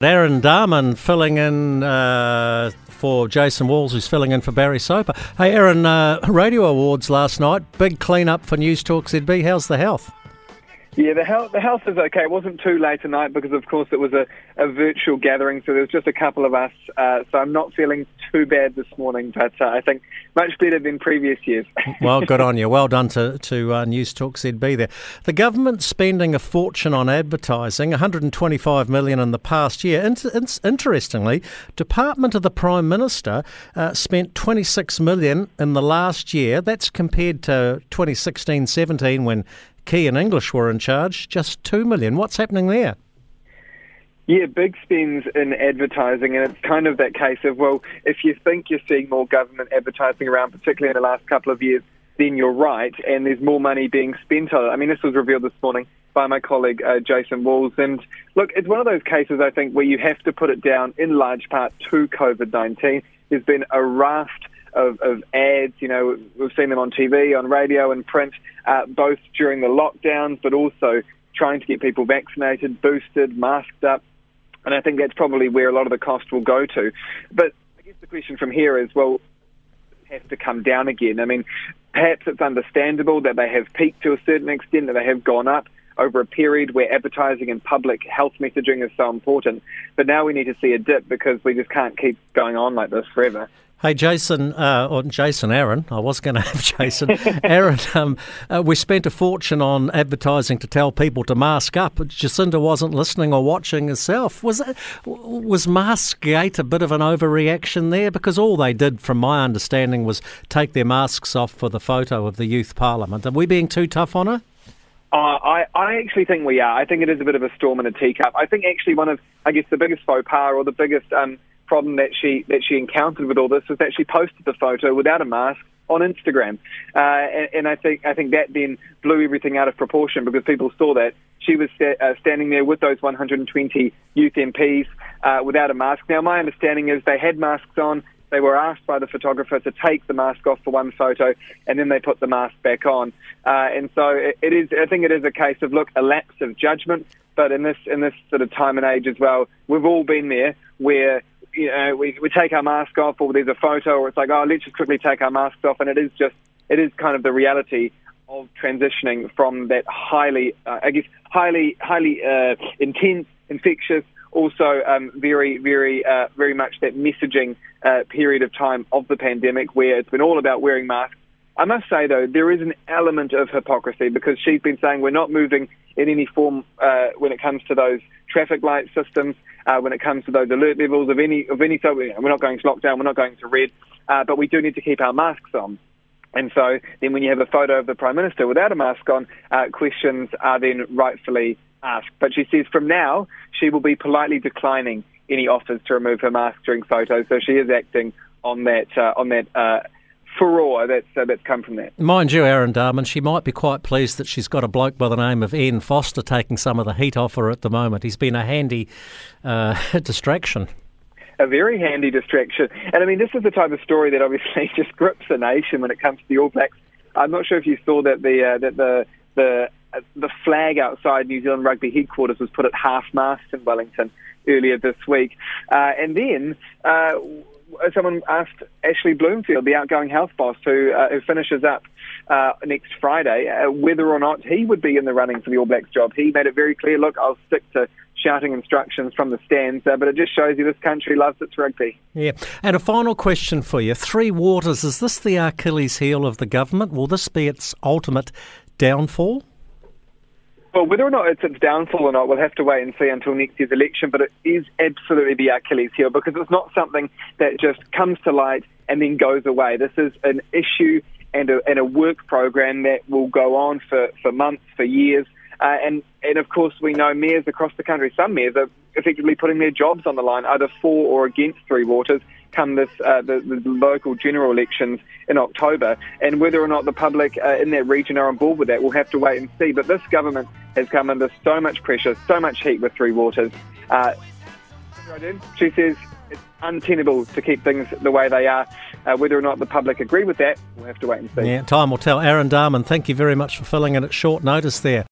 Aaron Dahmen filling in uh, for Jason Walls, who's filling in for Barry Soper. Hey, Aaron, uh, Radio Awards last night. Big clean up for News Talk ZB. How's the health? Yeah, the health the health is okay. It wasn't too late tonight because, of course, it was a, a virtual gathering, so there was just a couple of us. Uh, so I'm not feeling too bad this morning, but uh, I think much better than previous years. well, good on you. Well done to to uh, News Talk ZB there. The government spending a fortune on advertising, 125 million in the past year. In- in- interestingly, Department of the Prime Minister uh, spent 26 million in the last year. That's compared to 2016-17 when Key and English were in charge, just two million. What's happening there? Yeah, big spends in advertising, and it's kind of that case of, well, if you think you're seeing more government advertising around, particularly in the last couple of years, then you're right, and there's more money being spent on it. I mean, this was revealed this morning by my colleague uh, Jason Walls, and look, it's one of those cases, I think, where you have to put it down in large part to COVID 19. There's been a raft of, of ads. You know, we've seen them on TV, on radio, and print, uh, both during the lockdowns, but also trying to get people vaccinated, boosted, masked up. And I think that's probably where a lot of the cost will go to. But I guess the question from here is, well, has to come down again. I mean, perhaps it's understandable that they have peaked to a certain extent, that they have gone up over a period where advertising and public health messaging is so important. But now we need to see a dip because we just can't keep going on like this forever. Hey, Jason, uh, or Jason Aaron, I was going to have Jason. Aaron, um, uh, we spent a fortune on advertising to tell people to mask up. Jacinda wasn't listening or watching herself. Was it, was Maskgate a bit of an overreaction there? Because all they did, from my understanding, was take their masks off for the photo of the Youth Parliament. Are we being too tough on her? Uh, I, I actually think we are. I think it is a bit of a storm in a teacup. I think actually one of, I guess, the biggest faux pas or the biggest um, problem that she that she encountered with all this was that she posted the photo without a mask on Instagram, uh, and, and, I think I think that then blew everything out of proportion because people saw that she was sta- uh, standing there with those 120 youth MPs uh, without a mask. Now, my understanding is they had masks on. They were asked by the photographer to take the mask off for one photo, and then they put the mask back on. Uh, and so it, it is. I think it is a case of look, a lapse of judgment. But in this in this sort of time and age as well, we've all been there where you know, we, we take our mask off or there's a photo or it's like, oh, let's just quickly take our masks off. And it is just, it is kind of the reality of transitioning from that highly, uh, I guess, highly, highly uh, intense, infectious, also um, very, very, uh, very much that messaging uh, period of time of the pandemic where it's been all about wearing masks. I must say, though, there is an element of hypocrisy because she's been saying we're not moving in any form uh, when it comes to those traffic light systems, uh, when it comes to those alert levels of any of any. So we're not going to lockdown, we're not going to red, uh, but we do need to keep our masks on. And so then, when you have a photo of the prime minister without a mask on, uh, questions are then rightfully asked. But she says from now she will be politely declining any offers to remove her mask during photos. So she is acting on that uh, on that uh, furore that's, uh, that's come from that. Mind you, Aaron Dahmen, she might be quite pleased that she's got a bloke by the name of Ian Foster taking some of the heat off her at the moment. He's been a handy uh, distraction. A very handy distraction. And I mean, this is the type of story that obviously just grips the nation when it comes to the All Blacks. I'm not sure if you saw that the uh, that the the uh, the flag outside New Zealand Rugby headquarters was put at half mast in Wellington earlier this week, uh, and then uh, someone asked Ashley Bloomfield, the outgoing health boss, who uh, who finishes up uh, next Friday, uh, whether or not he would be in the running for the All Blacks job. He made it very clear. Look, I'll stick to shouting instructions from the stands, uh, but it just shows you this country loves its rugby. Yeah, and a final question for you: Three Waters is this the Achilles heel of the government? Will this be its ultimate downfall? Well, whether or not it's its downfall or not, we'll have to wait and see until next year's election. But it is absolutely the Achilles heel because it's not something that just comes to light and then goes away. This is an issue and a, and a work program that will go on for, for months, for years. Uh, and, and of course, we know mayors across the country, some mayors are effectively putting their jobs on the line, either for or against Three Waters, come this uh, the, the, local general elections in October. And whether or not the public uh, in that region are on board with that, we'll have to wait and see. But this government has come under so much pressure, so much heat with Three Waters. Uh, she says it's untenable to keep things the way they are. Uh, whether or not the public agree with that, we'll have to wait and see. Yeah, time will tell. Aaron Dahmen, thank you very much for filling in at short notice there.